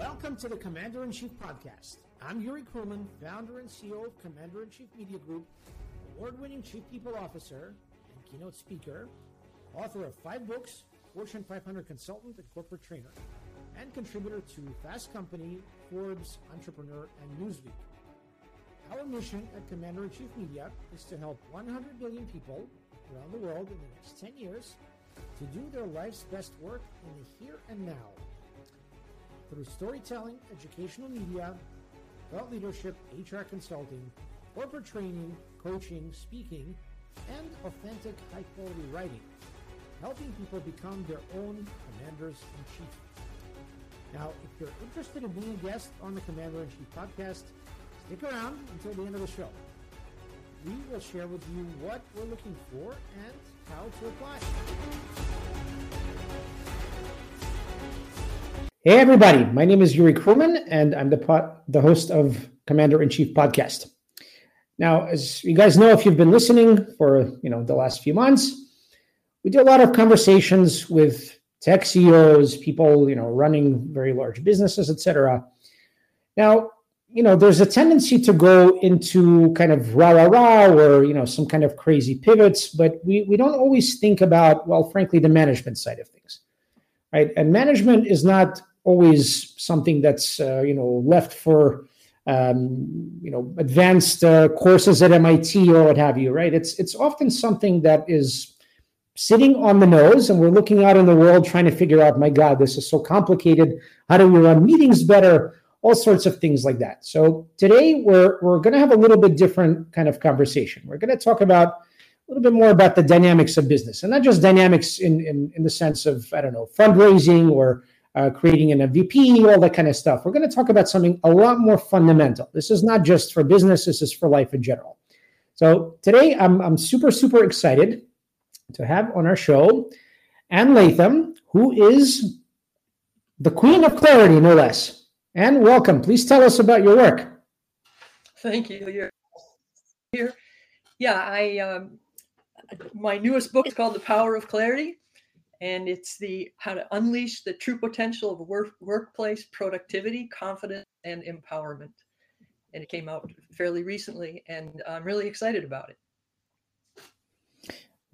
Welcome to the Commander in Chief podcast. I'm Yuri Kruman, founder and CEO of Commander in Chief Media Group, award winning Chief People Officer and keynote speaker, author of five books, Fortune 500 consultant and corporate trainer, and contributor to Fast Company, Forbes, Entrepreneur, and Newsweek. Our mission at Commander in Chief Media is to help 100 million people around the world in the next 10 years to do their life's best work in the here and now through storytelling, educational media, thought leadership, HR consulting, corporate training, coaching, speaking, and authentic high quality writing, helping people become their own commanders in chief. Now, if you're interested in being a guest on the Commander in Chief podcast, stick around until the end of the show. We will share with you what we're looking for and how to apply. Hey, everybody. My name is Yuri Kruman, and I'm the, po- the host of Commander in Chief podcast. Now, as you guys know, if you've been listening for you know the last few months, we do a lot of conversations with tech CEOs, people you know running very large businesses, etc. Now, you know, there's a tendency to go into kind of rah rah rah or you know some kind of crazy pivots, but we we don't always think about well, frankly, the management side of things, right? And management is not always something that's uh, you know left for um, you know advanced uh, courses at MIT or what have you, right? It's it's often something that is sitting on the nose, and we're looking out in the world trying to figure out, my God, this is so complicated. How do we run meetings better? All sorts of things like that. So today we're we're going to have a little bit different kind of conversation. We're going to talk about a little bit more about the dynamics of business, and not just dynamics in in, in the sense of I don't know fundraising or uh, creating an MVP, all that kind of stuff. We're going to talk about something a lot more fundamental. This is not just for business, this is for life in general. So today I'm, I'm super, super excited to have on our show Ann Latham, who is the queen of clarity, no less. And welcome. Please tell us about your work. Thank you. You're here. Yeah, I um, my newest book is called The Power of Clarity and it's the how to unleash the true potential of work, workplace productivity, confidence, and empowerment. And it came out fairly recently, and I'm really excited about it.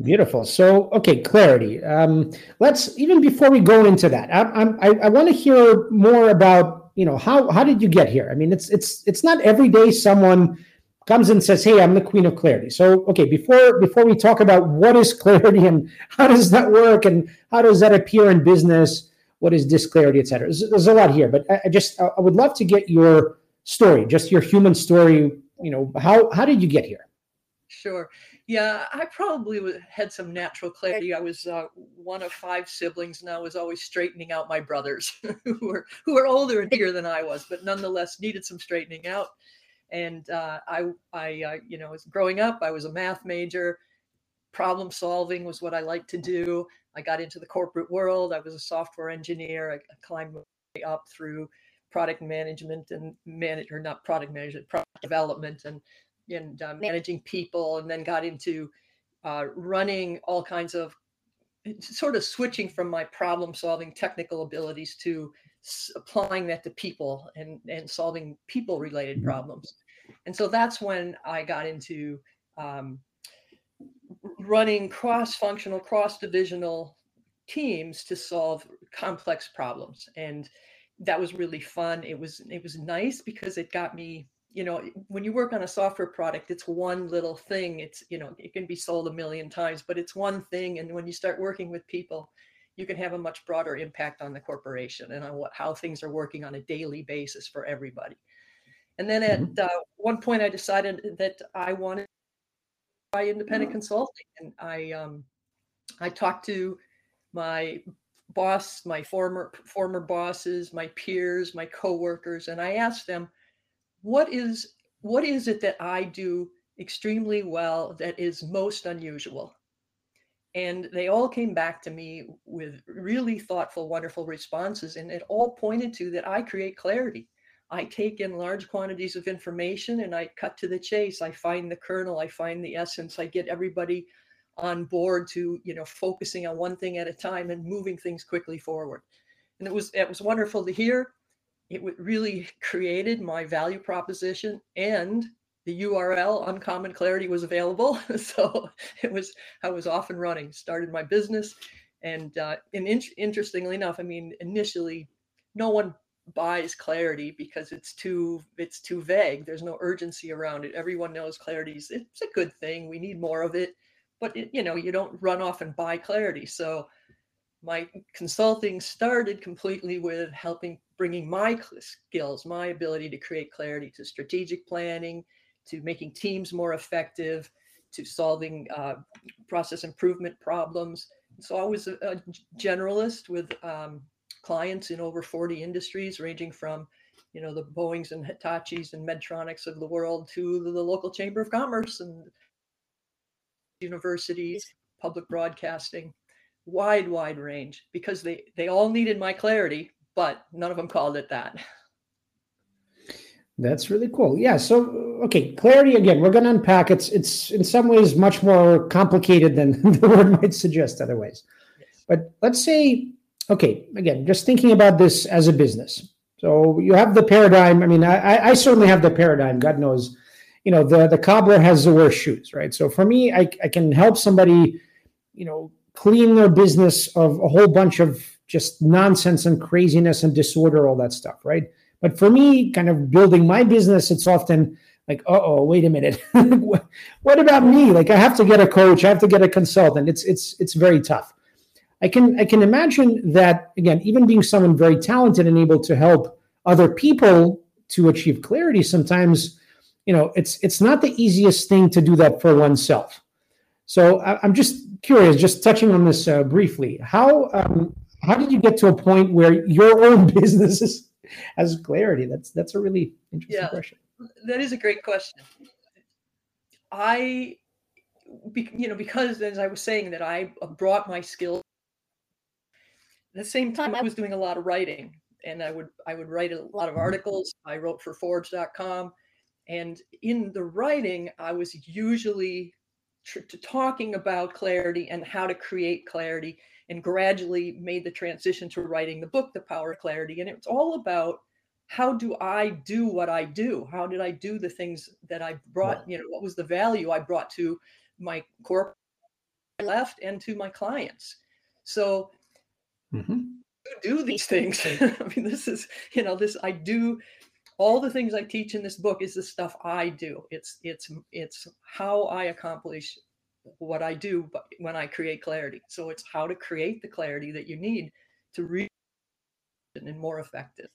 Beautiful. So, okay, clarity. Um, let's even before we go into that, I, I, I want to hear more about you know how how did you get here? I mean, it's it's it's not every day someone comes and says, "Hey, I'm the queen of clarity." So, okay, before before we talk about what is clarity and how does that work and how does that appear in business, what is disclarity, et cetera. There's, there's a lot here, but I, I just I would love to get your story, just your human story. You know, how how did you get here? Sure. Yeah, I probably had some natural clarity. I was uh, one of five siblings, and I was always straightening out my brothers, who were who were older and bigger than I was, but nonetheless needed some straightening out and uh, I, I, uh, you know, was growing up, I was a math major. Problem solving was what I liked to do. I got into the corporate world. I was a software engineer. I, climbed up through product management and manager, not product management, product development, and and uh, managing people, and then got into uh, running all kinds of sort of switching from my problem solving technical abilities to applying that to people and and solving people related mm-hmm. problems. And so that's when i got into um, running cross functional cross divisional teams to solve complex problems. And that was really fun. It was it was nice because it got me you know when you work on a software product it's one little thing. It's you know it can be sold a million times but it's one thing. And when you start working with people you can have a much broader impact on the corporation and on what how things are working on a daily basis for everybody. And then at mm-hmm. uh, one point, I decided that I wanted to try independent mm-hmm. consulting, and I um, I talked to my boss, my former former bosses, my peers, my coworkers, and I asked them, "What is what is it that I do extremely well that is most unusual?" And they all came back to me with really thoughtful, wonderful responses. And it all pointed to that I create clarity. I take in large quantities of information and I cut to the chase. I find the kernel, I find the essence, I get everybody on board to, you know, focusing on one thing at a time and moving things quickly forward. And it was it was wonderful to hear. it really created my value proposition and the URL Uncommon Clarity was available. so it was I was off and running. Started my business, and uh, and in, interestingly enough, I mean initially no one buys clarity because it's too it's too vague. There's no urgency around it. Everyone knows clarity is it's a good thing. We need more of it, but it, you know you don't run off and buy clarity. So my consulting started completely with helping bringing my skills, my ability to create clarity to strategic planning, to making teams more effective, to solving uh, process improvement problems. So I was a, a generalist with um, clients in over 40 industries, ranging from you know the Boeing's and Hitachis and Medtronics of the world to the local chamber of commerce and universities, public broadcasting, wide, wide range because they they all needed my clarity, but none of them called it that. That's really cool. Yeah. So, okay, clarity again. We're going to unpack. It's it's in some ways much more complicated than the word might suggest. Otherwise, yes. but let's say, okay, again, just thinking about this as a business. So you have the paradigm. I mean, I, I certainly have the paradigm. God knows, you know, the the cobbler has the worst shoes, right? So for me, I I can help somebody, you know, clean their business of a whole bunch of just nonsense and craziness and disorder, all that stuff, right? But for me, kind of building my business, it's often like, oh, wait a minute. what about me? Like I have to get a coach, I have to get a consultant. It's it's it's very tough. I can I can imagine that again, even being someone very talented and able to help other people to achieve clarity, sometimes, you know, it's it's not the easiest thing to do that for oneself. So I, am just curious, just touching on this uh, briefly. How um, how did you get to a point where your own business is has clarity? That's that's a really interesting yeah, question. That is a great question. I, you know, because as I was saying that I brought my skills. At the same time, I was doing a lot of writing, and I would I would write a lot of articles. I wrote for Forbes.com, and in the writing, I was usually tr- talking about clarity and how to create clarity and gradually made the transition to writing the book, The Power of Clarity. And it's all about how do I do what I do? How did I do the things that I brought? You know, what was the value I brought to my corporate left and to my clients? So, mm-hmm. do these things. I mean, this is, you know, this I do all the things I teach in this book is the stuff I do. It's it's it's how I accomplish what I do when I create clarity. So it's how to create the clarity that you need to read and more effective.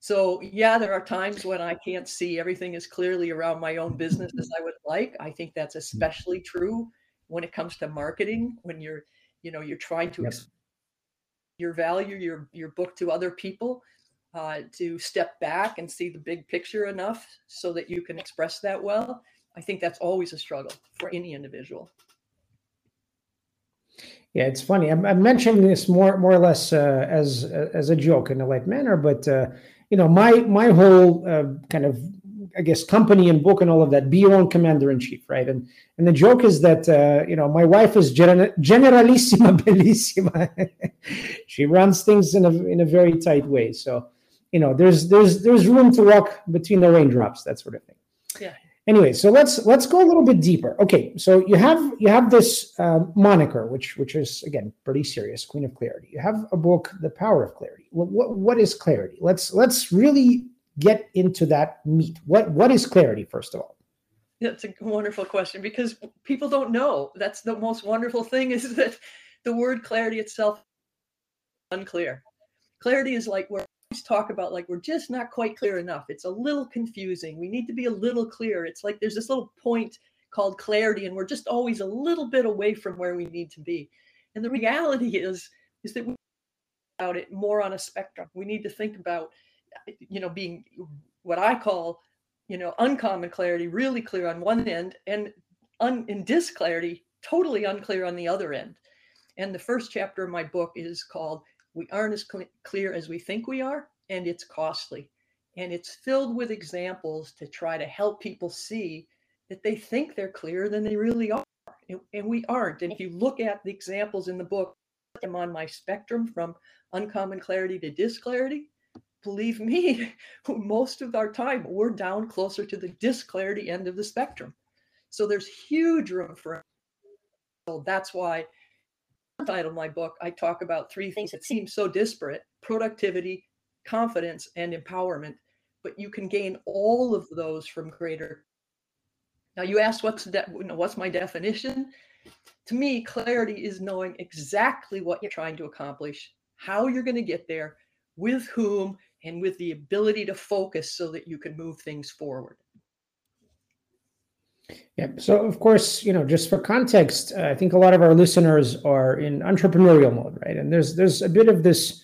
So yeah, there are times when I can't see everything as clearly around my own business as I would like. I think that's especially true when it comes to marketing, when you're, you know, you're trying to your value, your your book to other people, uh, to step back and see the big picture enough so that you can express that well. I think that's always a struggle for any individual. Yeah, it's funny. I'm, I'm mentioning this more, more or less uh, as as a joke in a light manner, but uh, you know, my my whole uh, kind of, I guess, company and book and all of that. Be your own commander in chief, right? And and the joke is that uh, you know, my wife is gen- generalissima bellissima. she runs things in a in a very tight way. So, you know, there's there's there's room to walk between the raindrops, that sort of thing. Yeah anyway so let's let's go a little bit deeper. Okay so you have you have this uh, moniker which which is again pretty serious queen of clarity. You have a book the power of clarity. What, what, what is clarity? Let's let's really get into that meat. What what is clarity first of all? That's a wonderful question because people don't know. That's the most wonderful thing is that the word clarity itself unclear. Clarity is like where talk about like we're just not quite clear enough. It's a little confusing. We need to be a little clearer. It's like there's this little point called clarity, and we're just always a little bit away from where we need to be. And the reality is is that we about it more on a spectrum. We need to think about you know being what I call you know uncommon clarity, really clear on one end, and un, in disclarity, totally unclear on the other end. And the first chapter of my book is called we aren't as cl- clear as we think we are, and it's costly. And it's filled with examples to try to help people see that they think they're clearer than they really are. And, and we aren't. And if you look at the examples in the book, I'm on my spectrum from uncommon clarity to disclarity. believe me, most of our time we're down closer to the disclarity end of the spectrum. So there's huge room for. So that's why title of my book, I talk about three things that seem so disparate productivity, confidence, and empowerment. But you can gain all of those from greater. Now, you asked what's, de- what's my definition? To me, clarity is knowing exactly what you're trying to accomplish, how you're going to get there, with whom, and with the ability to focus so that you can move things forward. Yeah. So, of course, you know, just for context, uh, I think a lot of our listeners are in entrepreneurial mode, right? And there's there's a bit of this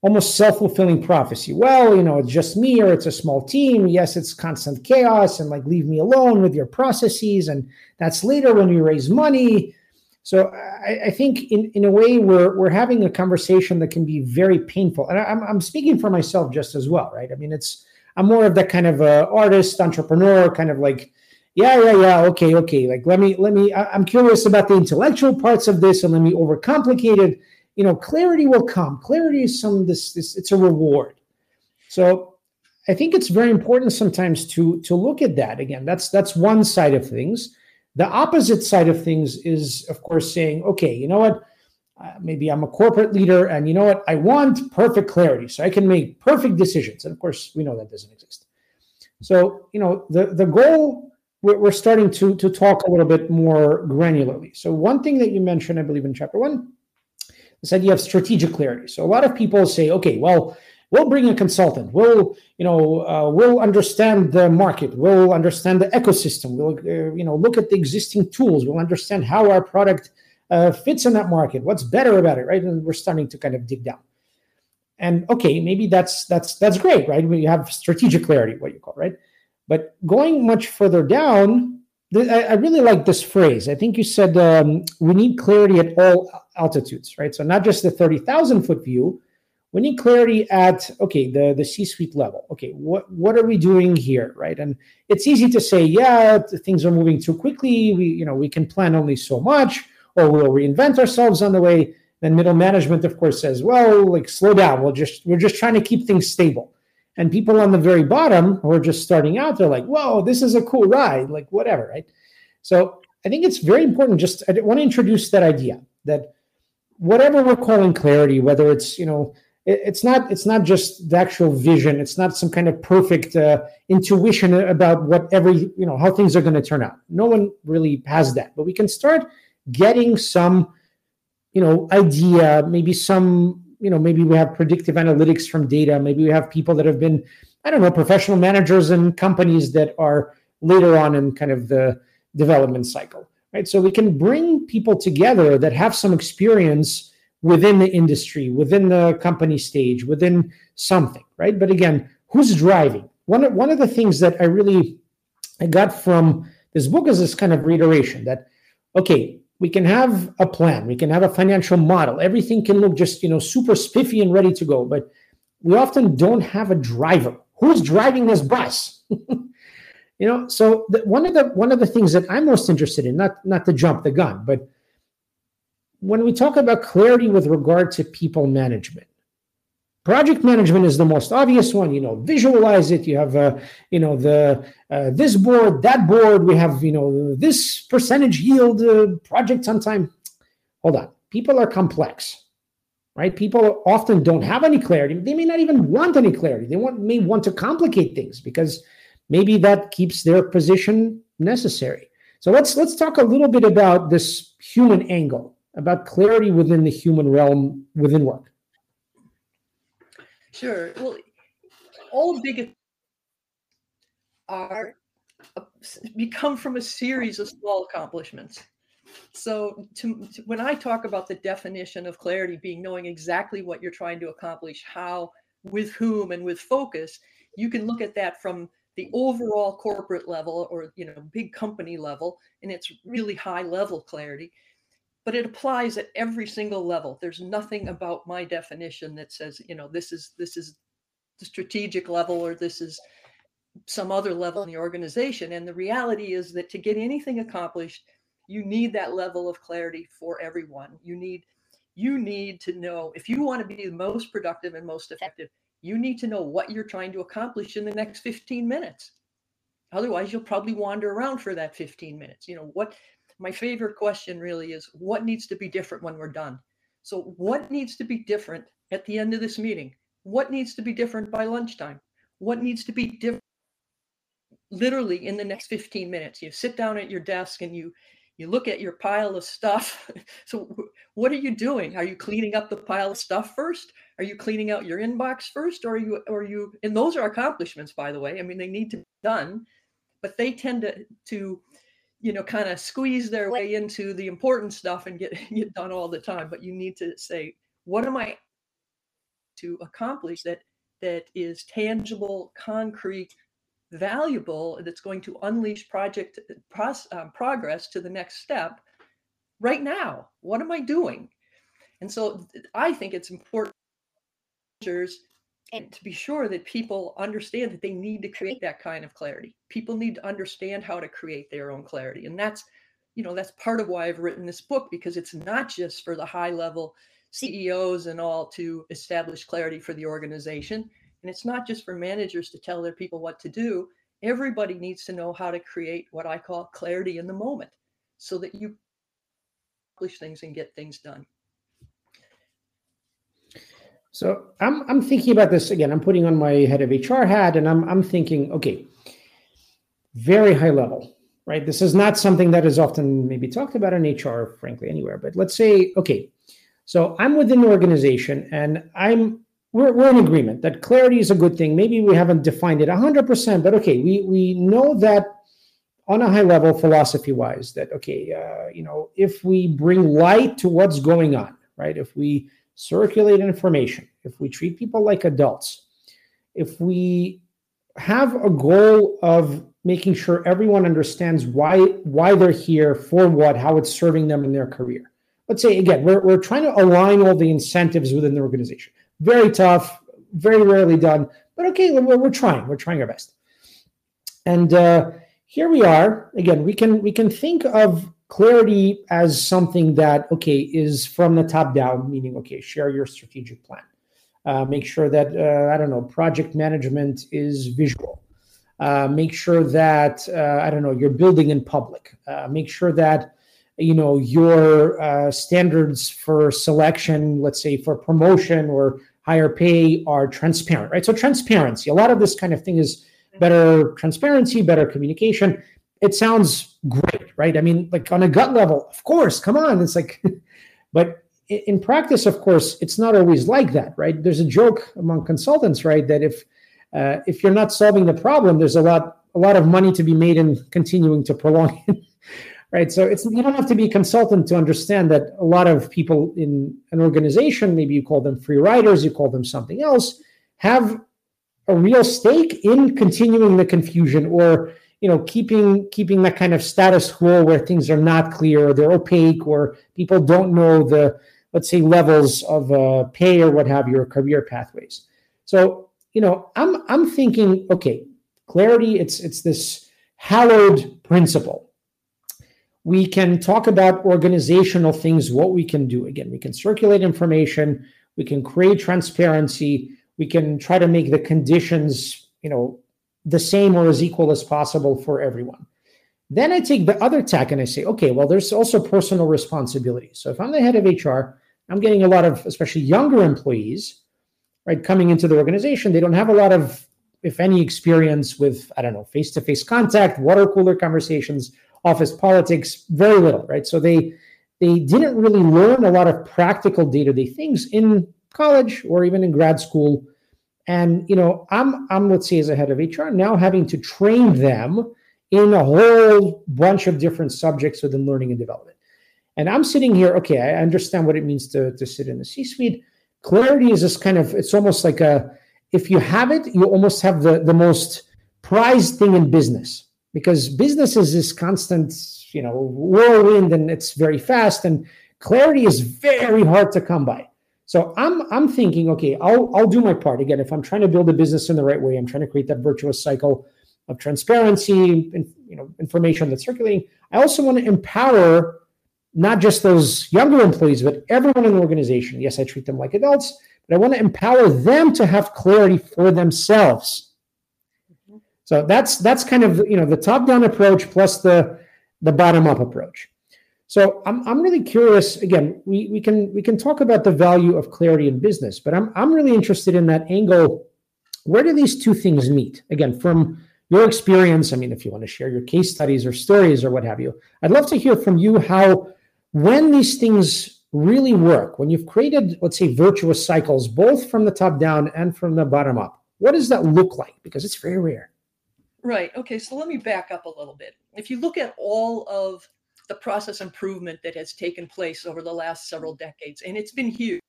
almost self-fulfilling prophecy. Well, you know, it's just me or it's a small team. Yes, it's constant chaos and like leave me alone with your processes, and that's later when you raise money. So I, I think in, in a way we're we're having a conversation that can be very painful. And I'm I'm speaking for myself just as well, right? I mean, it's I'm more of that kind of artist, entrepreneur, kind of like yeah, yeah, yeah. Okay, okay. Like, let me, let me. I, am curious about the intellectual parts of this, and let me overcomplicate it. You know, clarity will come. Clarity is some this, this. It's a reward. So, I think it's very important sometimes to to look at that again. That's that's one side of things. The opposite side of things is, of course, saying, okay, you know what? Uh, maybe I'm a corporate leader, and you know what? I want perfect clarity, so I can make perfect decisions. And of course, we know that doesn't exist. So, you know, the the goal we're starting to, to talk a little bit more granularly. So, one thing that you mentioned, I believe, in chapter one, is that you have strategic clarity. So, a lot of people say, okay, well, we'll bring a consultant. We'll, you know, uh, we'll understand the market. We'll understand the ecosystem. We'll, uh, you know, look at the existing tools. We'll understand how our product uh, fits in that market. What's better about it, right? And we're starting to kind of dig down. And okay, maybe that's that's that's great, right? We have strategic clarity, what you call, right? But going much further down, I, really like this phrase. I think you said um, we need clarity at all altitudes, right? So not just the 30,000 foot view. We need clarity at okay the the C-suite level. Okay, what what are we doing here, right? And it's easy to say, yeah, things are moving too quickly. We you know we can plan only so much, or we'll reinvent ourselves on the way. Then middle management, of course, says, well, like slow down. We'll just we're just trying to keep things stable. And people on the very bottom who are just starting out, they're like, whoa, this is a cool ride, like whatever, right? So I think it's very important. Just I want to introduce that idea that whatever we're calling clarity, whether it's, you know, it's not it's not just the actual vision it's not some kind of perfect uh, intuition about what every you know how things are going to turn out no one really has that but we can start getting some you know idea maybe some you know maybe we have predictive analytics from data. Maybe we have people that have been i don't know professional managers and companies that are later on in kind of the development cycle right? So we can bring people together that have some experience within the industry within the company stage within something right? But again who's driving? One of, one of the things that i really i got from this book is this kind of reiteration that okay we can have a plan. We can have a financial model. Everything can look just you know super spiffy and ready to go but we often don't have a driver. Who's driving this bus? You know so the, one of the one of the things that i'm most interested in not not to jump the gun but when we talk about clarity with regard to people management Project management is the most obvious one. You know, visualize it. You have, uh, you know, the uh, this board, that board. We have, you know, this percentage yield uh, project on time. Hold on. People are complex, right? People often don't have any clarity. They may not even want any clarity. They want may want to complicate things because maybe that keeps their position necessary. So let's let's talk a little bit about this human angle, about clarity within the human realm within work. Sure. Well, all big are uh, become from a series of small accomplishments. So, to, to, when I talk about the definition of clarity being knowing exactly what you're trying to accomplish, how, with whom, and with focus, you can look at that from the overall corporate level or you know big company level, and it's really high level clarity but it applies at every single level. There's nothing about my definition that says, you know, this is this is the strategic level or this is some other level in the organization. And the reality is that to get anything accomplished, you need that level of clarity for everyone. You need you need to know if you want to be the most productive and most effective, You need to know what you're trying to accomplish in the next 15 minutes. Otherwise, you'll probably wander around for that 15 minutes. You know, what my favorite question really is what needs to be different when we're done? So, what needs to be different at the end of this meeting? What needs to be different by lunchtime? What needs to be different literally in the next 15 minutes? You sit down at your desk and you you look at your pile of stuff. so what are you doing? Are you cleaning up the pile of stuff first? Are you cleaning out your inbox first? Or are you or you and those are accomplishments, by the way. I mean, they need to be done, but they tend to to you know kind of squeeze their way into the important stuff and get get done all the time. But you need to say, what am I to accomplish that that is tangible, concrete, valuable that's going to unleash project um, progress to the next step right now what am i doing and so i think it's important and to be sure that people understand that they need to create that kind of clarity people need to understand how to create their own clarity and that's you know that's part of why i've written this book because it's not just for the high level ceos and all to establish clarity for the organization and it's not just for managers to tell their people what to do. Everybody needs to know how to create what I call clarity in the moment so that you accomplish things and get things done. So I'm I'm thinking about this again. I'm putting on my head of HR hat and I'm I'm thinking, okay, very high level, right? This is not something that is often maybe talked about in HR, frankly, anywhere. But let's say, okay, so I'm within the organization and I'm we're, we're in agreement that clarity is a good thing. Maybe we haven't defined it 100%, but okay, we, we know that on a high level, philosophy wise, that okay, uh, you know, if we bring light to what's going on, right? If we circulate information, if we treat people like adults, if we have a goal of making sure everyone understands why why they're here, for what, how it's serving them in their career. Let's say again, we're, we're trying to align all the incentives within the organization. Very tough, very rarely done, but okay, we're, we're trying. We're trying our best. And uh, here we are. Again, we can we can think of clarity as something that okay is from the top down, meaning okay, share your strategic plan. Uh, make sure that uh, I don't know project management is visual. Uh, make sure that uh, I don't know you're building in public. Uh, make sure that you know your uh, standards for selection let's say for promotion or higher pay are transparent right so transparency a lot of this kind of thing is better transparency better communication it sounds great right i mean like on a gut level of course come on it's like but in practice of course it's not always like that right there's a joke among consultants right that if uh, if you're not solving the problem there's a lot a lot of money to be made in continuing to prolong it right? So it's you don't have to be a consultant to understand that a lot of people in an organization, maybe you call them free riders, you call them something else, have a real stake in continuing the confusion or you know keeping keeping that kind of status quo where things are not clear or they're opaque or people don't know the let's say levels of uh, pay or what have you or career pathways so you know i'm i'm thinking okay clarity it's it's this hallowed principle we can talk about organizational things, what we can do. Again, we can circulate information, we can create transparency, we can try to make the conditions, you know, the same or as equal as possible for everyone. Then I take the other tack and I say, okay, well, there's also personal responsibility. So if I'm the head of HR, I'm getting a lot of, especially younger employees, right, coming into the organization. They don't have a lot of, if any, experience with, I don't know, face to face contact, water cooler conversations, office politics, very little, right? So they they didn't really learn a lot of practical day-to-day things in college or even in grad school. And you know, I'm I'm let's say as a head of HR now having to train them in a whole bunch of different subjects within learning and development. And I'm sitting here, okay, I understand what it means to, to sit in the C-suite. Clarity is this kind of, it's almost like a, if you have it, you almost have the, the most prized thing in business because business is this constant, you know, whirlwind and it's very fast and clarity is very hard to come by. So I'm I'm thinking, okay, I'll I'll do my part. Again, if I'm trying to build a business in the right way, I'm trying to create that virtuous cycle of transparency and you know information that's circulating. I also want to empower not just those younger employees, but everyone in the organization. Yes, I treat them like adults, but I want to empower them to have clarity for themselves. Mm-hmm. So that's that's kind of you know the top-down approach plus the the bottom-up approach. So I'm, I'm really curious. Again, we, we can we can talk about the value of clarity in business, but I'm I'm really interested in that angle. Where do these two things meet? Again, from your experience, I mean, if you want to share your case studies or stories or what have you, I'd love to hear from you how when these things really work, when you've created, let's say, virtuous cycles, both from the top down and from the bottom up, what does that look like? Because it's very rare. Right. Okay. So let me back up a little bit. If you look at all of the process improvement that has taken place over the last several decades, and it's been huge.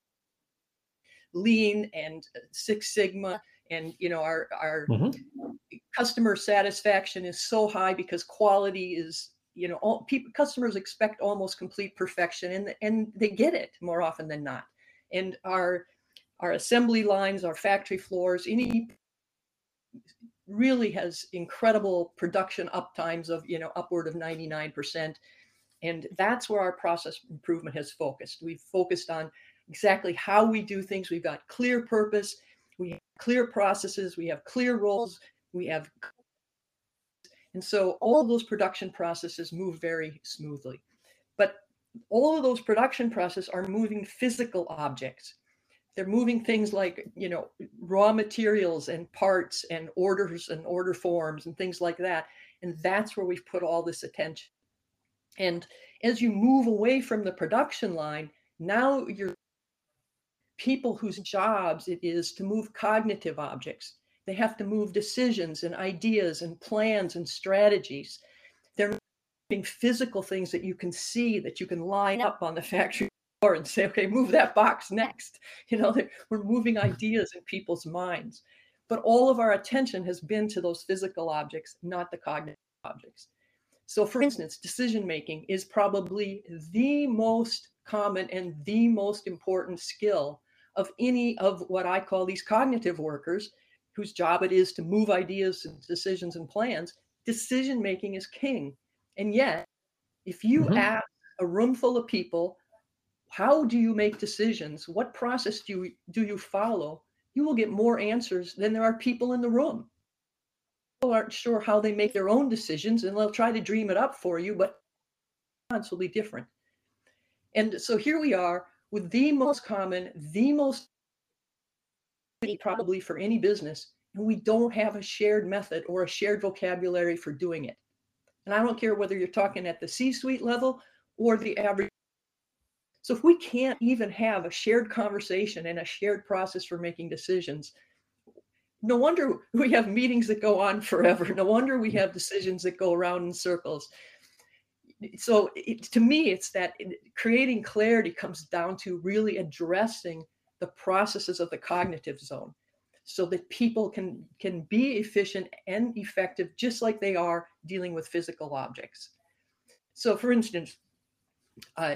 Lean and uh, Six Sigma, and you know our our mm-hmm. customer satisfaction is so high because quality is you know all people customers expect almost complete perfection, and and they get it more often than not. And our our assembly lines, our factory floors, any really has incredible production uptimes of you know upward of 99 percent and that's where our process improvement has focused. We've focused on exactly how we do things. We've got clear purpose, we have clear processes, we have clear roles, we have. And so all of those production processes move very smoothly. But all of those production processes are moving physical objects. They're moving things like, you know, raw materials and parts and orders and order forms and things like that. And that's where we've put all this attention. And as you move away from the production line, now you're people whose jobs it is to move cognitive objects. They have to move decisions and ideas and plans and strategies. They're moving physical things that you can see, that you can line up on the factory floor and say, okay, move that box next. You know, we're moving ideas in people's minds. But all of our attention has been to those physical objects, not the cognitive objects. So, for instance, decision making is probably the most common and the most important skill of any of what I call these cognitive workers, whose job it is to move ideas and decisions and plans. Decision making is king. And yet, if you mm-hmm. ask a room full of people, how do you make decisions? What process do you, do you follow? You will get more answers than there are people in the room aren't sure how they make their own decisions and they'll try to dream it up for you, but response will be different. And so here we are with the most common, the most probably for any business, and we don't have a shared method or a shared vocabulary for doing it. And I don't care whether you're talking at the C suite level or the average. So if we can't even have a shared conversation and a shared process for making decisions, no wonder we have meetings that go on forever. No wonder we have decisions that go around in circles. So, it, to me, it's that creating clarity comes down to really addressing the processes of the cognitive zone so that people can can be efficient and effective just like they are dealing with physical objects so for instance uh,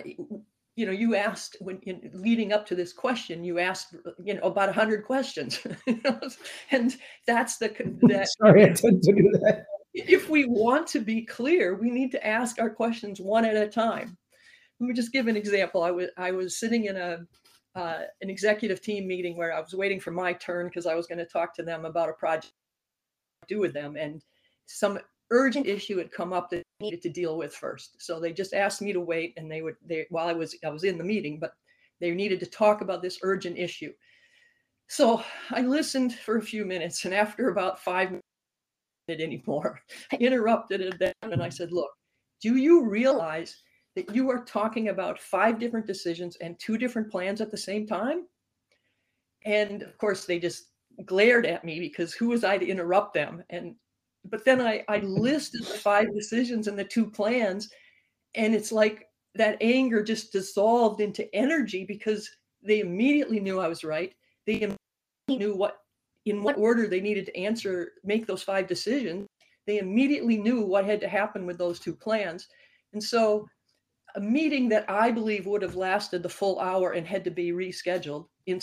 you know you asked when in, leading up to this question you asked you know about a 100 questions. And that's the that sorry i didn't do that. If we want to be clear we need to ask our questions one at a time. Let me just give an example. I was i was sitting in a uh, an executive team meeting where i was waiting for my turn because i was going to talk to them about a project to do with them and some urgent issue had come up that needed to deal with first. So they just asked me to wait and they would they while I was I was in the meeting, but they needed to talk about this urgent issue. So I listened for a few minutes and after about five minutes anymore, I interrupted them and I said, look, do you realize that you are talking about five different decisions and two different plans at the same time? And of course, they just glared at me because who was I to interrupt them? And but then I, I listed the five decisions and the two plans, and it's like that anger just dissolved into energy because they immediately knew I was right. They knew what in what order they needed to answer, make those five decisions. They immediately knew what had to happen with those two plans. And so a meeting that I believe would have lasted the full hour and had to be rescheduled in,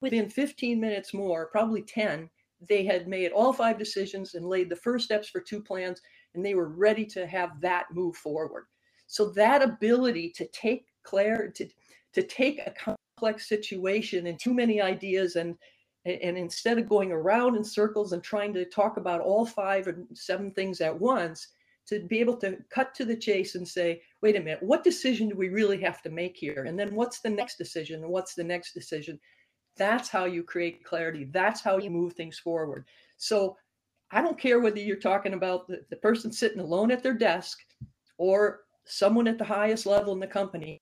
within 15 minutes more, probably 10, they had made all five decisions and laid the first steps for two plans, and they were ready to have that move forward. So that ability to take Claire to, to take a complex situation and too many ideas and and instead of going around in circles and trying to talk about all five or seven things at once to be able to cut to the chase and say wait a minute what decision do we really have to make here? And then what's the next decision? And what's the next decision that's how you create clarity that's how you move things forward so i don't care whether you're talking about the, the person sitting alone at their desk or someone at the highest level in the company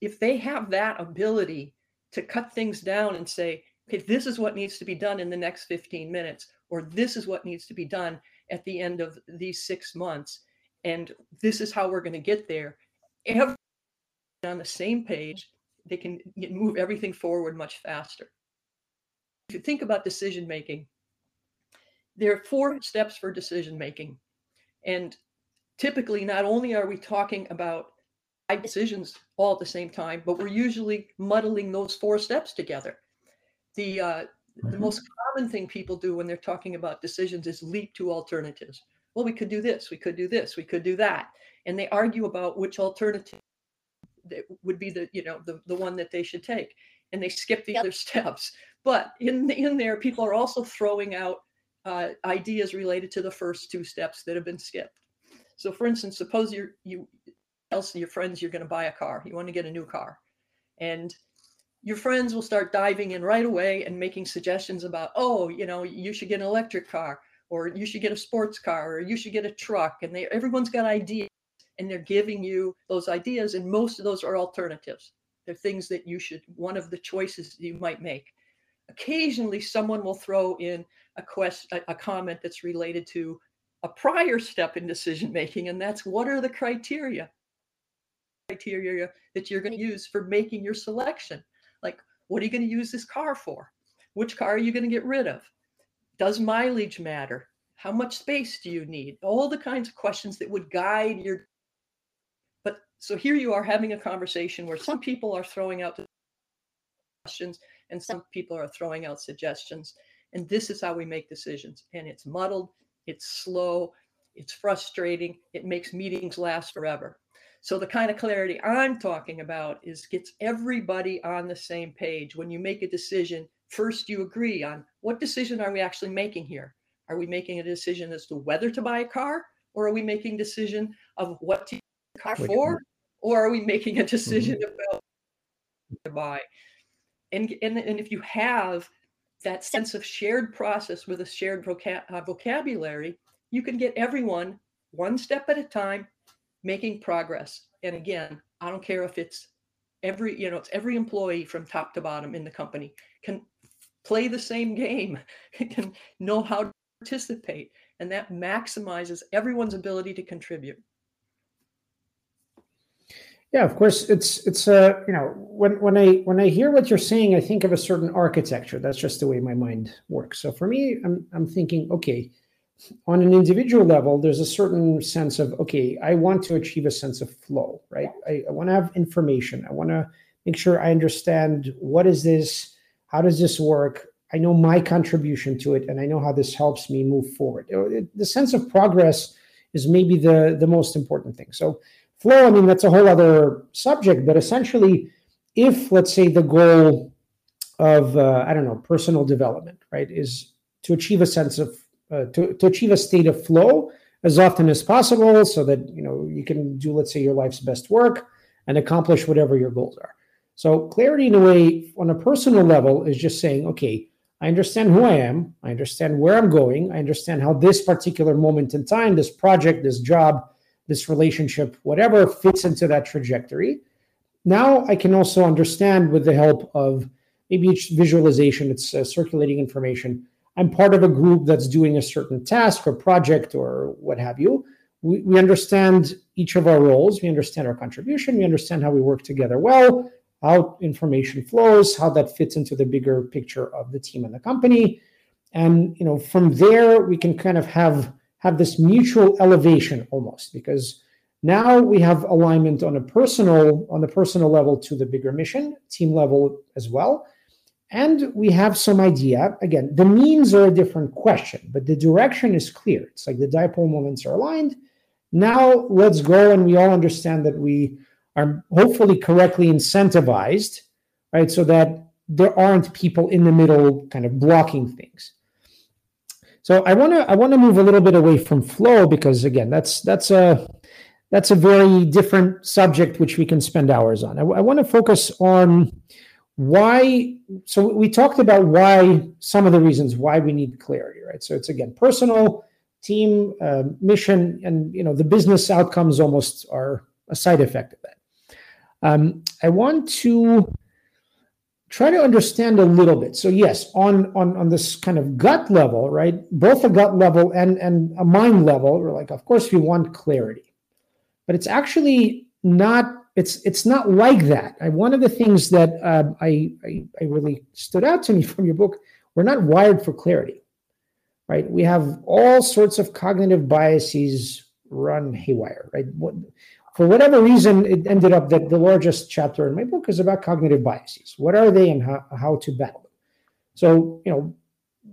if they have that ability to cut things down and say, okay, this is what needs to be done in the next 15 minutes, or this is what needs to be done at the end of these six months, and this is how we're going to get there. Everyone on the same page, they can move everything forward much faster. If you think about decision making, there are four steps for decision making. And typically, not only are we talking about decisions all at the same time, but we're usually muddling those four steps together. The uh, the mm-hmm. most common thing people do when they're talking about decisions is leap to alternatives. Well, we could do this, we could do this, we could do that, and they argue about which alternative that would be the you know the, the one that they should take, and they skip the other steps. But in in there, people are also throwing out uh, ideas related to the first two steps that have been skipped. So, for instance, suppose you're you else your friends you're going to buy a car. You want to get a new car. And your friends will start diving in right away and making suggestions about oh you know you should get an electric car or you should get a sports car or you should get a truck. And they everyone's got ideas and they're giving you those ideas and most of those are alternatives they're things that you should one of the choices you might make occasionally someone will throw in a question a, a comment that's related to a prior step in decision making and that's what are the criteria criteria that you're going to use for making your selection. Like, what are you going to use this car for? Which car are you going to get rid of? Does mileage matter? How much space do you need? All the kinds of questions that would guide your. So here you are having a conversation where some people are throwing out questions and some people are throwing out suggestions. And this is how we make decisions. And it's muddled, it's slow, it's frustrating, it makes meetings last forever. So the kind of clarity I'm talking about is gets everybody on the same page. When you make a decision, first you agree on what decision are we actually making here? Are we making a decision as to whether to buy a car or are we making decision of what to car for or are we making a decision mm-hmm. about to buy? And, and, and if you have that sense of shared process with a shared vocab- uh, vocabulary, you can get everyone one step at a time making progress. And again, I don't care if it's every, you know, it's every employee from top to bottom in the company can play the same game, can know how to participate. And that maximizes everyone's ability to contribute. Yeah, of course. It's it's uh you know when when I when I hear what you're saying, I think of a certain architecture. That's just the way my mind works. So for me, I'm I'm thinking, okay, on an individual level, there's a certain sense of, okay, I want to achieve a sense of flow, right? I, I want to have information. I want to make sure I understand what is this? How does this work? I know my contribution to it, and I know how this helps me move forward. The sense of progress is maybe the, the most important thing. So, flow, I mean, that's a whole other subject, but essentially, if let's say the goal of, uh, I don't know, personal development, right, is to achieve a sense of uh, to, to achieve a state of flow as often as possible so that you know you can do let's say your life's best work and accomplish whatever your goals are. So clarity in a way on a personal level is just saying okay i understand who i am i understand where i'm going i understand how this particular moment in time this project this job this relationship whatever fits into that trajectory now i can also understand with the help of maybe visualization it's uh, circulating information I'm part of a group that's doing a certain task or project or what have you. We, we understand each of our roles, we understand our contribution, we understand how we work together well, how information flows, how that fits into the bigger picture of the team and the company. And you know, from there we can kind of have have this mutual elevation almost because now we have alignment on a personal on the personal level to the bigger mission, team level as well and we have some idea. Again, the means are a different question, but the direction is clear. It's like the dipole moments are aligned, Now let's go and we all understand that we are hopefully correctly incentivized, right? So that there aren't people in the middle kind of blocking things. So I want to I want to move a little bit away from flow because again that's that's a that's a very different subject which we can spend hours on. I, I want to focus on why. So we talked about why some of the reasons why we need clarity, right? So it's again personal, team, uh, mission, and you know the business outcomes almost are a side effect of that. Um, I want to try to understand a little bit. So yes, on on on this kind of gut level, right? Both a gut level and and a mind level, we're like, of course, we want clarity, but it's actually not. It's it's not like that. I, one of the things that uh, I, I I really stood out to me from your book, we're not wired for clarity, right? We have all sorts of cognitive biases run haywire, right? For whatever reason, it ended up that the largest chapter in my book is about cognitive biases. What are they and how, how to battle them? So, you know,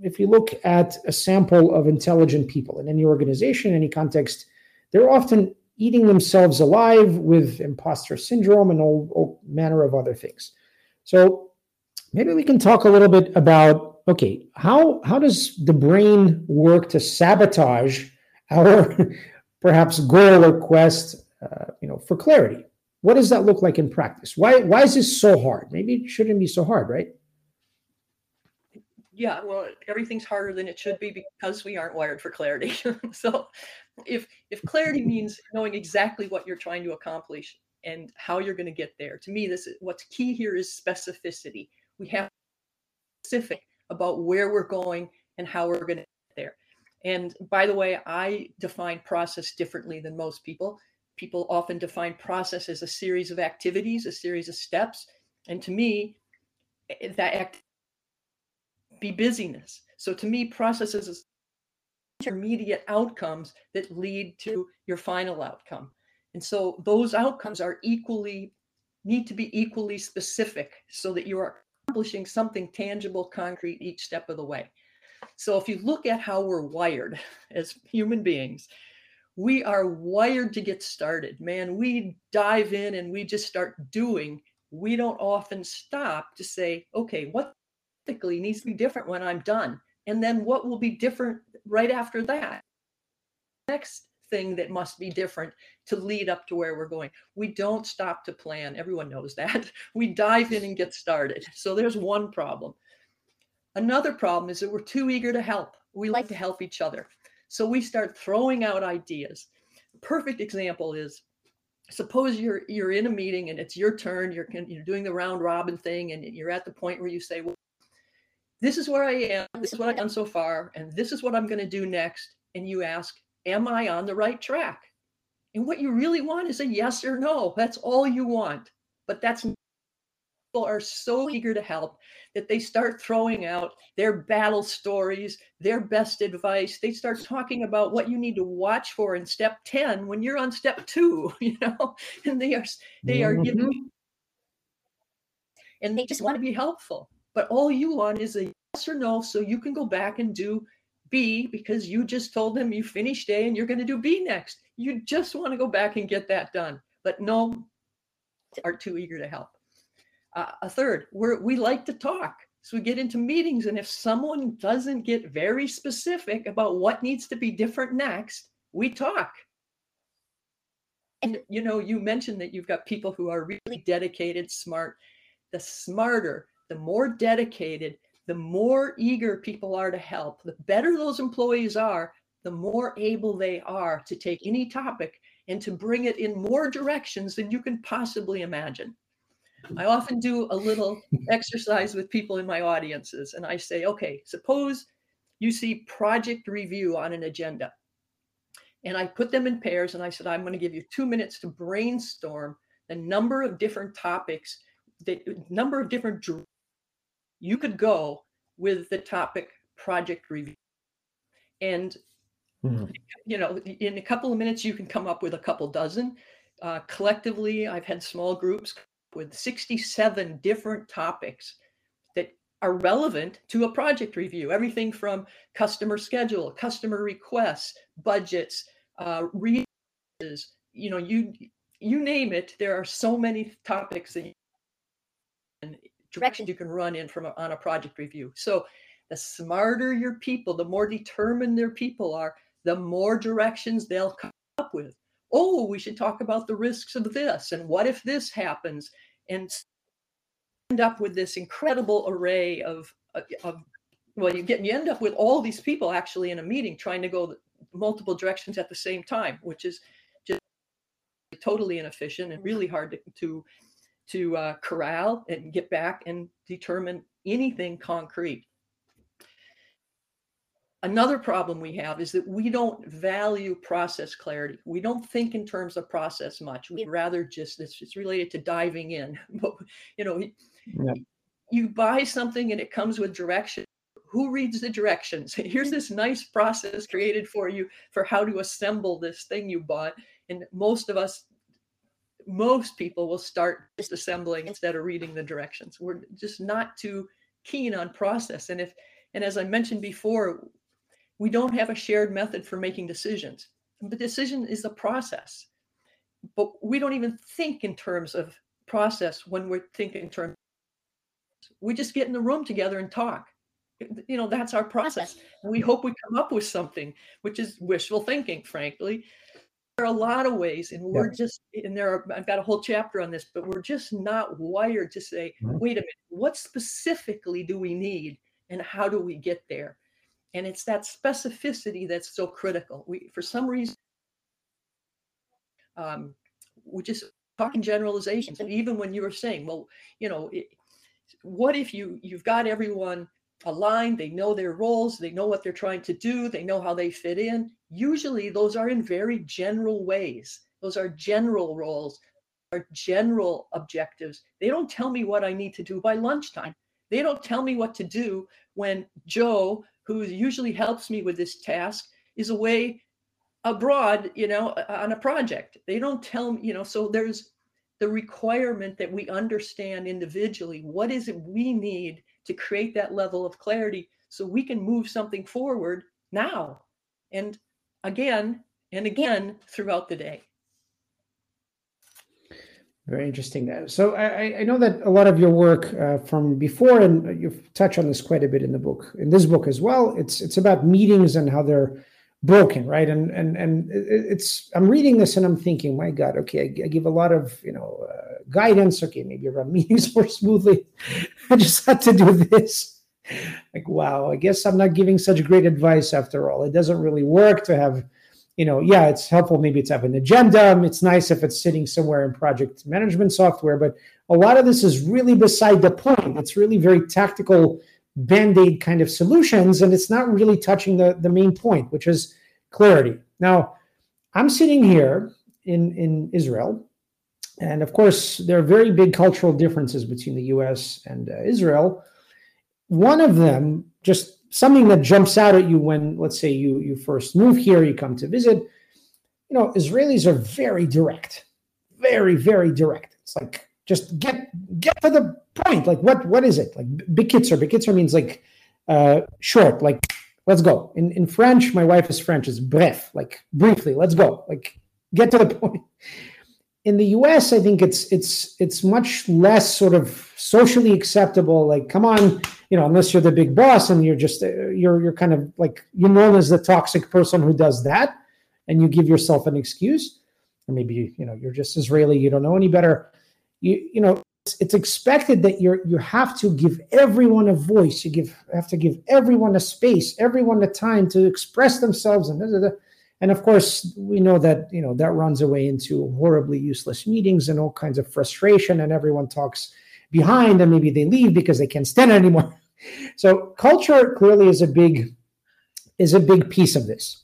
if you look at a sample of intelligent people in any organization, any context, they're often eating themselves alive with imposter syndrome and all, all manner of other things. So maybe we can talk a little bit about okay, how how does the brain work to sabotage our perhaps goal or quest uh, you know, for clarity. What does that look like in practice? Why why is this so hard? Maybe it shouldn't be so hard, right? Yeah, well, everything's harder than it should be because we aren't wired for clarity. so, if if clarity means knowing exactly what you're trying to accomplish and how you're going to get there, to me, this is what's key here is specificity. We have specific about where we're going and how we're going to get there. And by the way, I define process differently than most people people often define process as a series of activities, a series of steps. And to me, eh, that act be busyness. So to me, process is intermediate outcomes that lead to your final outcome. And so those outcomes are equally need to be equally specific so that you are accomplishing something tangible, concrete each step of the way. So if you look at how we're wired as human beings, we are wired to get started. Man, we dive in and we just start doing. We don't often stop to say, okay, what typically needs to be different when I'm done? And then what will be different right after that? Next thing that must be different to lead up to where we're going. We don't stop to plan. Everyone knows that. We dive in and get started. So there's one problem. Another problem is that we're too eager to help. We like to help each other. So we start throwing out ideas. Perfect example is suppose you're you're in a meeting and it's your turn you're you're doing the round robin thing and you're at the point where you say well this is where i am this is what i've done so far and this is what i'm going to do next and you ask am i on the right track? And what you really want is a yes or no. That's all you want. But that's people are so eager to help that they start throwing out their battle stories, their best advice. They start talking about what you need to watch for in step 10 when you're on step 2, you know. And they are they are mm-hmm. and they just want to be helpful. But all you want is a yes or no so you can go back and do B because you just told them you finished A and you're going to do B next. You just want to go back and get that done. But no, are too eager to help. Uh, a third, we we like to talk. So we get into meetings, and if someone doesn't get very specific about what needs to be different next, we talk. And you know, you mentioned that you've got people who are really dedicated, smart. The smarter, the more dedicated, the more eager people are to help, the better those employees are, the more able they are to take any topic and to bring it in more directions than you can possibly imagine. I often do a little exercise with people in my audiences, and I say, okay, suppose you see project review on an agenda. And I put them in pairs, and I said, I'm going to give you two minutes to brainstorm a number of different topics, the number of different you could go with the topic project review. And mm-hmm. you know, in a couple of minutes, you can come up with a couple dozen. Uh, collectively, I've had small groups with 67 different topics that are relevant to a project review. Everything from customer schedule customer requests budgets uh, re- is you know you you name it there are so many topics and directions you can run in from a, on a project review. So the smarter your people the more determined their people are the more directions they'll come up with oh we should talk about the risks of this and what if this happens? And end up with this incredible array of, of well you get you end up with all these people actually in a meeting trying to go multiple directions at the same time which is just totally inefficient and really hard to to, to uh, corral and get back and determine anything concrete another problem we have is that we don't value process clarity. We don't think in terms of process much. We'd rather just it's, it's related to diving in. But you know yeah. you buy something and it comes with direction. Who reads the directions? Here's this nice process created for you for how to assemble this thing you bought. And most of us most people will start disassembling instead of reading the directions. We're just not too keen on process. And if and as i mentioned before we don't have a shared method for making decisions. The decision is a process, but we don't even think in terms of process when we're thinking in terms. We just get in the room together and talk. You know, that's our process. We hope we come up with something, which is wishful thinking, frankly. There are a lot of ways, and we're just, and there are, I've got a whole chapter on this, but we're just not wired to say, mm-hmm. wait a minute, what specifically do we need and how do we get there? And it's that specificity that's so critical. We, for some reason, um, we just talking generalizations. And even when you were saying, well, you know, it, what if you you've got everyone aligned, they know their roles, they know what they're trying to do, they know how they fit in. Usually those are in very general ways. Those are general roles, are general objectives. They don't tell me what I need to do by lunchtime. They don't tell me what to do when Joe who usually helps me with this task, is away abroad, you know, on a project. They don't tell me, you know, so there's the requirement that we understand individually what is it we need to create that level of clarity so we can move something forward now and again and again throughout the day. Very interesting. So I, I know that a lot of your work uh, from before, and you've touched on this quite a bit in the book, in this book as well. It's it's about meetings and how they're broken, right? And and and it's I'm reading this and I'm thinking, my God, okay, I, I give a lot of you know uh, guidance. Okay, maybe run meetings more smoothly. I just had to do this. Like, wow, I guess I'm not giving such great advice after all. It doesn't really work to have you know, yeah, it's helpful maybe it's have an agenda. It's nice if it's sitting somewhere in project management software, but a lot of this is really beside the point. It's really very tactical band-aid kind of solutions, and it's not really touching the, the main point, which is clarity. Now, I'm sitting here in, in Israel, and of course, there are very big cultural differences between the US and uh, Israel. One of them, just something that jumps out at you when, let's say, you you first move here, you come to visit. You know, Israelis are very direct, very very direct. It's like just get get to the point. Like what what is it? Like bekitzer. Bekitzer means like uh, short. Like let's go. In in French, my wife is French. It's bref. Like briefly. Let's go. Like get to the point in the US, I think it's it's it's much less sort of socially acceptable. Like, come on, you know, unless you're the big boss and you're just uh, you're you're kind of like you're known as the toxic person who does that, and you give yourself an excuse, or maybe you know you're just Israeli, you don't know any better. You you know, it's, it's expected that you're you have to give everyone a voice. You give have to give everyone a space, everyone a time to express themselves, and da, da, da and of course we know that you know that runs away into horribly useless meetings and all kinds of frustration and everyone talks behind and maybe they leave because they can't stand it anymore. So culture clearly is a big is a big piece of this.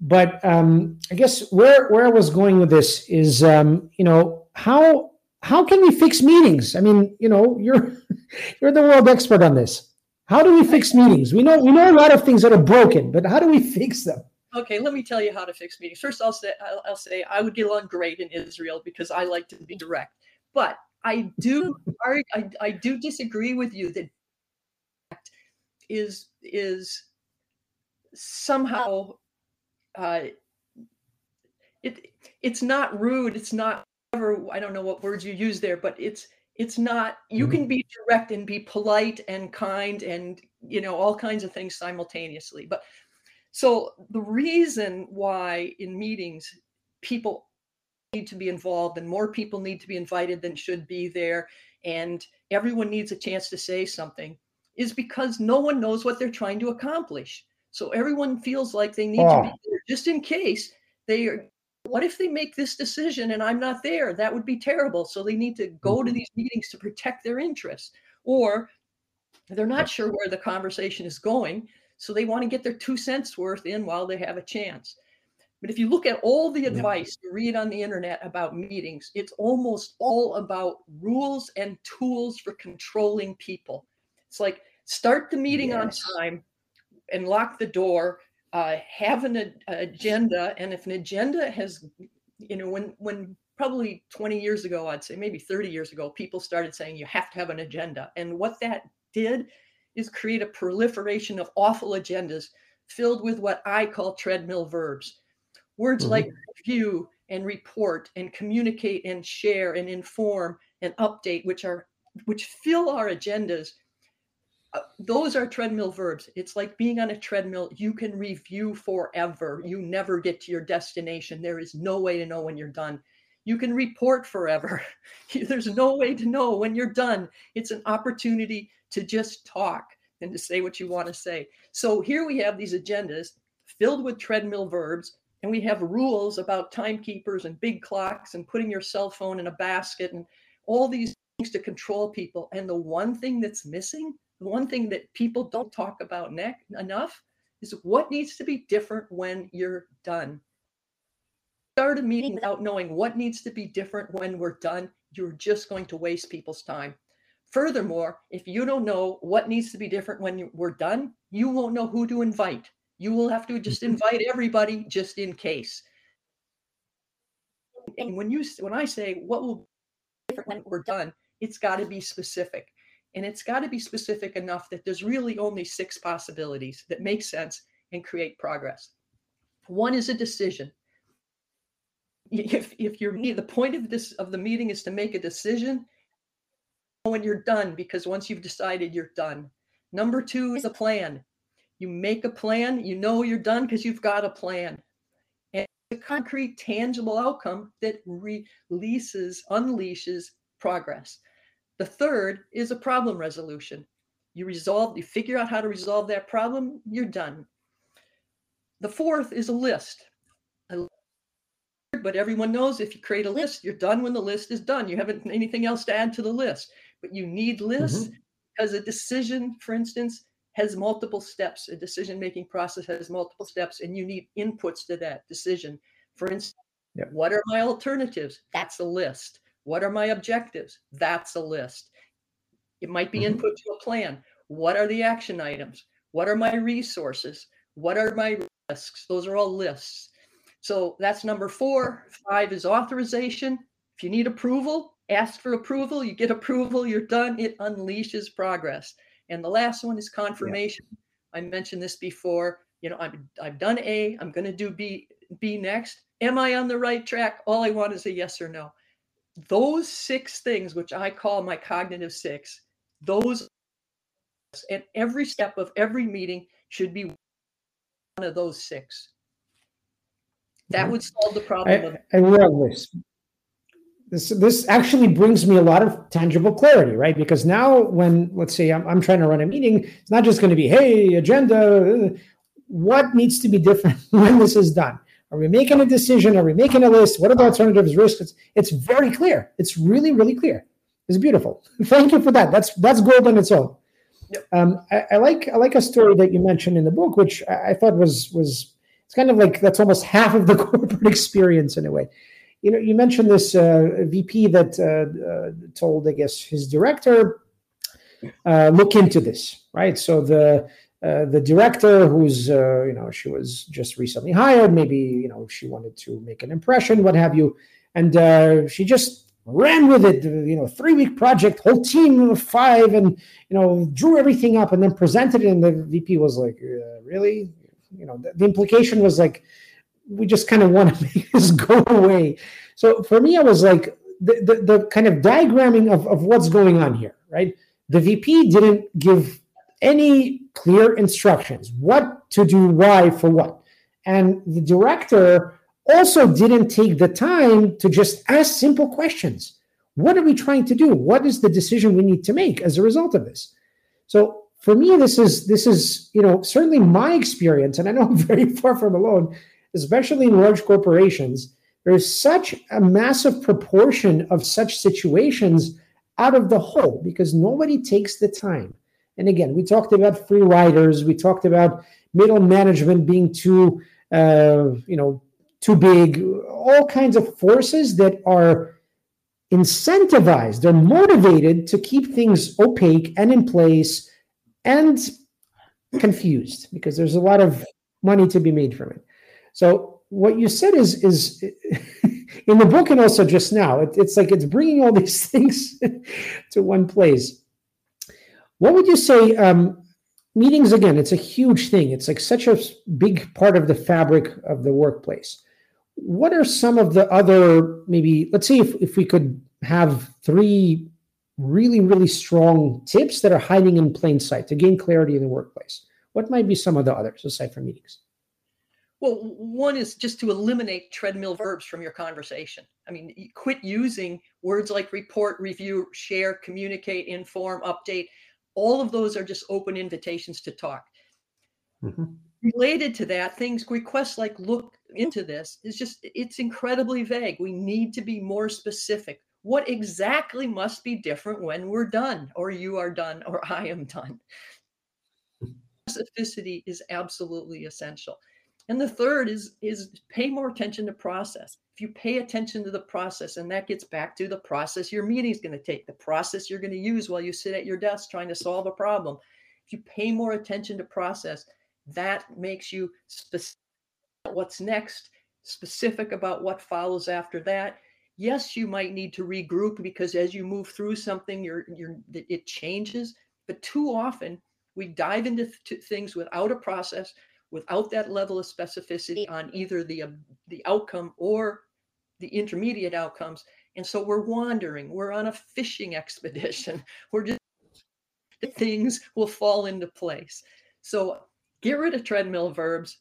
But um, i guess where where i was going with this is um, you know how how can we fix meetings? I mean you know you're you're the world expert on this. How do we fix meetings? We know we know a lot of things that are broken but how do we fix them Okay, let me tell you how to fix meetings. First, I'll say I'll, I'll say I would get along great in Israel because I like to be direct. But I do I, I do disagree with you that is is somehow uh, it it's not rude. It's not ever. I don't know what words you use there, but it's it's not. You can be direct and be polite and kind and you know all kinds of things simultaneously. But so the reason why in meetings people need to be involved and more people need to be invited than should be there and everyone needs a chance to say something is because no one knows what they're trying to accomplish. So everyone feels like they need to be Oh. there just in case they are. What if they make this decision and I'm not there? That would be terrible. So they need to go to Mhm. these meetings to protect their interests. Or they're not sure where the conversation is going. So they want to get their two cents worth in while they have a chance. But if you look at all the advice you read on the internet about meetings, it's almost all about rules and tools for controlling people. It's like start the meeting on time and lock the door, uh, have an agenda. And if an agenda has, you know, when, when probably 20 years ago, I'd say maybe 30 years ago, people started saying you have to have an agenda. And what that did is create a proliferation of awful agendas filled with what I call treadmill verbs. Words Mhm. like review and report and communicate and share and inform and update, which are which fill our agendas. Uh, those are treadmill verbs. It's like being on a treadmill. You can review forever. You never get to your destination. There is no way to know when you're done. You can report forever. There's no way to know when you're done. It's an opportunity to just talk and to say what you want to say. So here we have these agendas filled with treadmill verbs, and we have rules about timekeepers and big clocks and putting your cell phone in a basket and all these things to control people. And the one thing that's missing, the one thing that people don't talk about enough is what needs to be different when you're done. Start a meeting without knowing what needs to be different when we're done, you're just going to waste people's time. Furthermore, if you don't know what needs to be different when you- we're done, you won't know who to invite. You will have to just invite everybody just in case. And when you when I say what will be different when we're done, it's got to be specific. And it's got to be specific enough that there's really only six possibilities that make sense and create progress. One is a decision. If if you're the point of this of the meeting is to make a decision when you're done because once you've decided you're done. Number 2 is a plan. You make a plan, you know you're done because you've got a plan. And a concrete, tangible outcome that releases, unleashes progress. The third is a problem resolution. You resolve, you figure out how to resolve that problem, you're done. The fourth is. A list, But everyone knows if you create a list, you're done when the list is done. You haven't anything else to add to the list. But you need lists because a decision, for instance, has multiple steps. A decision making process has multiple steps, and you need inputs to that decision. For instance, Yep. what are my alternatives? That's a list. What are my objectives? That's a list. It might be Mhm. input to a plan. What are the action items? What are my resources? What are my risks? Those are all lists. So that's number four. Five is authorization. If you need approval, ask for approval. You get approval, you're done. It unleashes progress. And the last one is confirmation. I mentioned this before. You know, I'm I've done A. I'm going to do B. B next. Am I on the right track? All I want is a yes or no. Those six things, which I call my cognitive six, those and every step of every meeting should be one of those six. That would solve the problem of I, I love this. This this actually brings me a lot of tangible clarity, right? Because now, when let's say I'm, I'm trying to run a meeting, it's not just going to be, hey, agenda. What needs to be different when this is done? Are we making a decision? Are we making a list? What are the alternatives, risks? It's, it's very clear. It's really, really clear. It's beautiful. Thank you for that. That's that's gold on its own. Yep. Um, I, I like I like a story that you mentioned in the book, which I, I thought was was it's kind of like that's almost half of the corporate experience in a way. You know, you mentioned this uh, VP that uh, uh, told, I guess, his director, uh, look into this, right? So the uh, the director, who's you know, she was just recently hired, maybe you know, she wanted to make an impression, what have you, and she just ran with it. You know, three week project, whole team of five, and you know, drew everything up and then presented it. And the VP was like, uh, "Really?" You know, the, the implication was like we just kind of want to make this go away. So for me, I was like the, the, the kind of diagramming of, of what's going on here, right? The VP didn't give any clear instructions what to do, why, for what. And the director also didn't take the time to just ask simple questions. What are we trying to do? What is the decision we need to make as a result of this? So for me, this is this is you know certainly my experience, and I know I'm very far from alone, especially in large corporations. There's such a massive proportion of such situations out of the whole because nobody takes the time. And again, we talked about free riders, we talked about middle management being too, uh, you know, too big, all kinds of forces that are incentivized, they're motivated to keep things opaque and in place and confused because there's a lot of money to be made from it. So what you said is is in the book and also just now, it, it's like it's bringing all these things to one place. What would you say? Um, meetings again, it's a huge thing. It's like such a big part of the fabric of the workplace. What are some of the other maybe? Let's see if if we could have three really, really strong tips that are hiding in plain sight to gain clarity in the workplace? What might be some of the others aside from meetings? Well, one is just to eliminate treadmill verbs from your conversation. I mean, quit using words like report, review, share, communicate, inform, update. All of those are just open invitations to talk. Mm-hmm. Related to that, things requests like look into this is just it's incredibly vague. We need to be more specific what exactly must be different when we're done, or you are done, or I am done. Specificity is absolutely essential. And the third is is pay more attention to process. If you pay attention to the process, and that gets back to the process your meeting is going to take, the process you're going to use while you sit at your desk trying to solve a problem. If you pay more attention to process, that makes you specific what's next, specific about what follows after that, yes you might need to regroup because as you move through something you're you're it changes but too often we dive into th- things without a process without that level of specificity on either the um, the outcome or the intermediate outcomes. And so we're wandering we're on a fishing expedition. We're just things will fall into place. So get rid of treadmill verbs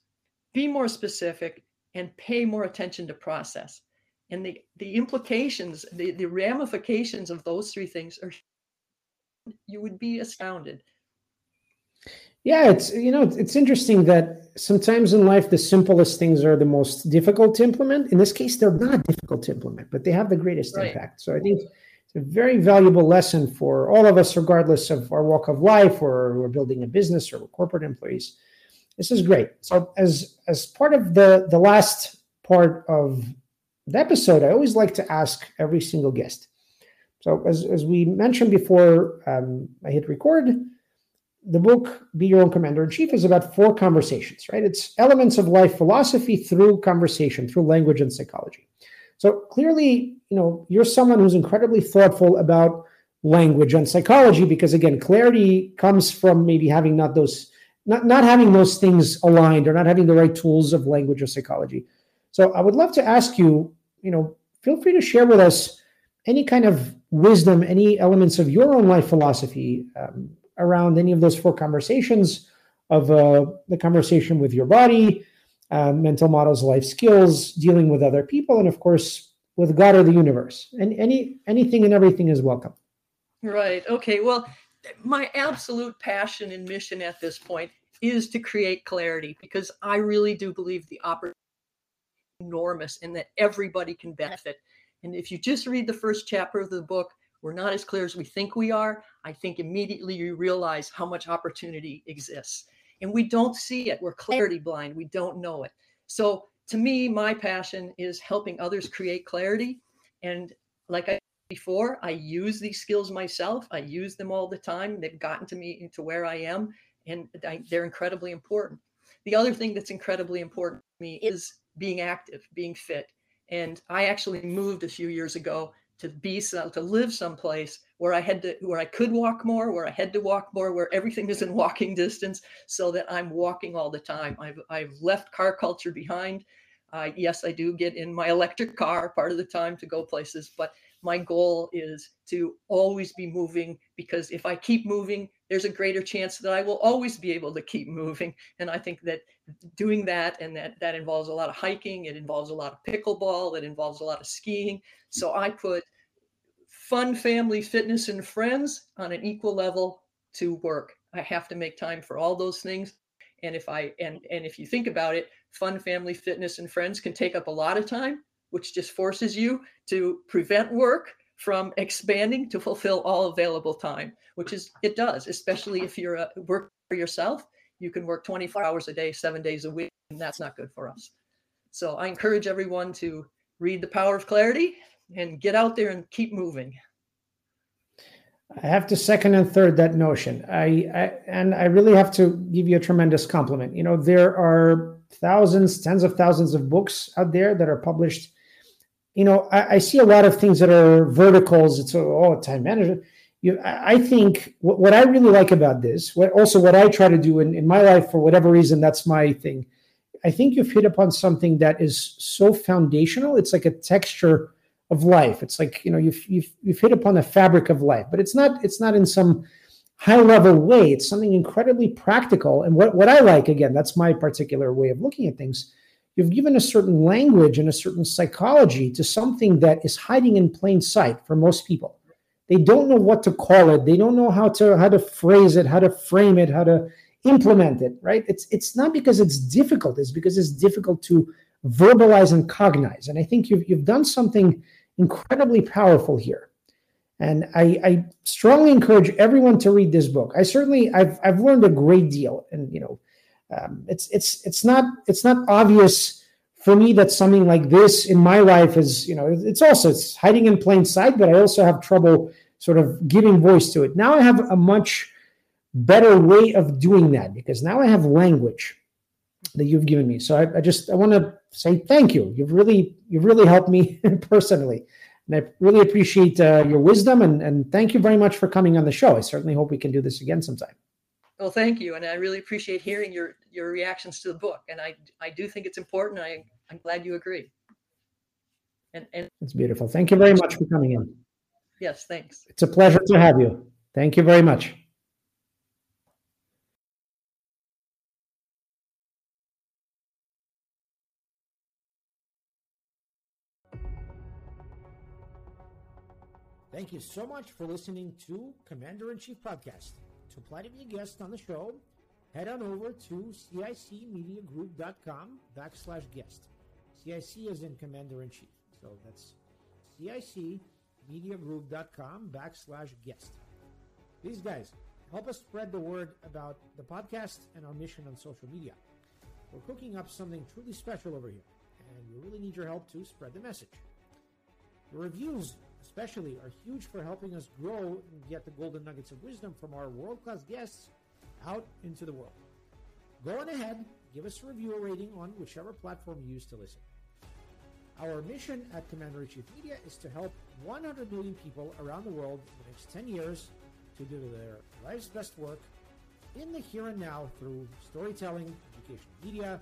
be more specific and pay more attention to process. And the the implications the, the ramifications of those three things are you would be astounded yeah it's you know it's interesting that sometimes in life the simplest things are the most difficult to implement in this case they're not difficult to implement but they have the greatest right. impact so i think it's a very valuable lesson for all of us regardless of our walk of life or we're building a business or we're corporate employees this is great so as as part of the the last part of the episode, I always like to ask every single guest. So, as, as we mentioned before, um, I hit record. The book, Be Your Own Commander in Chief, is about four conversations, right? It's elements of life philosophy through conversation, through language and psychology. So, clearly, you know, you're someone who's incredibly thoughtful about language and psychology because, again, clarity comes from maybe having not those, not, not having those things aligned or not having the right tools of language or psychology. So I would love to ask you, you know, feel free to share with us any kind of wisdom, any elements of your own life philosophy um, around any of those four conversations of uh, the conversation with your body, uh, mental models, life skills, dealing with other people, and of course with God or the universe. And any anything and everything is welcome. Right. Okay. Well, my absolute passion and mission at this point is to create clarity because I really do believe the opportunity is enormous and that everybody can benefit. And if you just read the first chapter of the book, we're not as clear as we think we are. I think immediately you realize how much opportunity exists. And we don't see it. We're clarity blind. We don't know it. So to me, my passion is helping others create clarity. And like I before, I use these skills myself. I use them all the time. They've gotten to me into where I am, and I, they're incredibly important. The other thing that's incredibly important to me is being active, being fit. And I actually moved a few years ago to be some, to live someplace where I had to where I could walk more, where I had to walk more, where everything is in walking distance, so that I'm walking all the time. I've I've left car culture behind. I yes, I do get in my electric car part of the time to go places, but my goal is to always be moving because if I keep moving, there's a greater chance that I will always be able to keep moving. And I think that doing that and that that involves a lot of hiking, it involves a lot of pickleball, it involves a lot of skiing. So I put fun family fitness and friends on an equal level to work. I have to make time for all those things. And if I and and if you think about it, fun family fitness and friends can take up a lot of time, which just forces you to prevent work from expanding to fulfill all available time, which is it does, especially if you're a work for yourself. You can work 24 hours a day, seven days a week, and that's not good for us. So I encourage everyone to read The Power of Clarity and get out there and keep moving. I have to second and third that notion. I, I, and I really have to give you a tremendous compliment. You know, there are thousands, tens of thousands of books out there that are published. You know, I, I see a lot of things that are verticals. It's all oh, time management. You, I think what, what I really like about this, what also what I try to do in, in my life for whatever reason, that's my thing. I think you've hit upon something that is so foundational. It's like a texture of life. It's like you know you've you've you've hit upon the fabric of life, but it's not it's not in some high level way. It's something incredibly practical. And what what I like again, that's my particular way of looking at things. You've given a certain language and a certain psychology to something that is hiding in plain sight for most people. They don't know what to call it. They don't know how to how to phrase it, how to frame it, how to implement it. Right? It's it's not because it's difficult. It's because it's difficult to verbalize and cognize. And I think you've you've done something incredibly powerful here. And I, I, strongly encourage everyone to read this book. I certainly I've I've learned a great deal, and you know, um, it's it's it's not it's not obvious for me that something like this in my life is you know it's also it's hiding in plain sight, but I also have trouble sort of giving voice to it. Now I have a much better way of doing that because now I have language that you've given me. So I, I just I want to say thank you. You've really you've really helped me personally, and I really appreciate uh, your wisdom and and thank you very much for coming on the show. I certainly hope we can do this again sometime. Well, thank you, and I really appreciate hearing your your reactions to the book. And I I do think it's important. I I'm glad you agree. And and it's beautiful. Thank you very much for coming in. Yes, thanks. It's a pleasure to have you. Thank you very much. Thank you so much for listening to Commander in Chief Podcast. To apply to be a guest on the show, head on over to cicmediagroup.com backslash guest. CIC is in Commander in Chief. So that's cicmediagroup.com backslash guest. These guys help us spread the word about the podcast and our mission on social media. We're cooking up something truly special over here, and we really need your help to spread the message. The reviews especially are huge for helping us grow and get the golden nuggets of wisdom from our world class guests out into the world. Go on ahead, give us a review or rating on whichever platform you use to listen. Our mission at Commander Chief Media is to help 100 million people around the world in the next 10 years to do their life's best work in the here and now through storytelling, education media,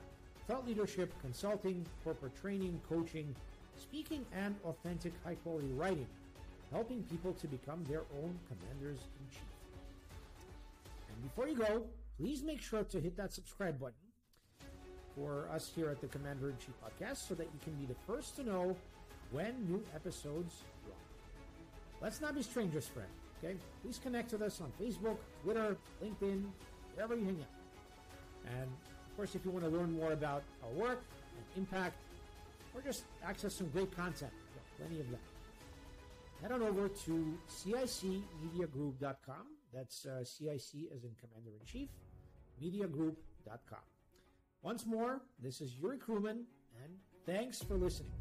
thought leadership, consulting, corporate training, coaching, speaking, and authentic high quality writing, helping people to become their own commanders in chief. And before you go, please make sure to hit that subscribe button for us here at the Commander in Chief podcast so that you can be the first to know when new episodes drop. Let's not be strangers, friend. Okay? Please connect with us on Facebook, Twitter, LinkedIn, wherever you hang out. And of course, if you want to learn more about our work and impact or just access some great content. plenty of that. Head on over to cicmediagroup.com. That's uh, CIC as in Commander in Chief, mediagroup.com. Once more, this is Yuri Kruman, and thanks for listening.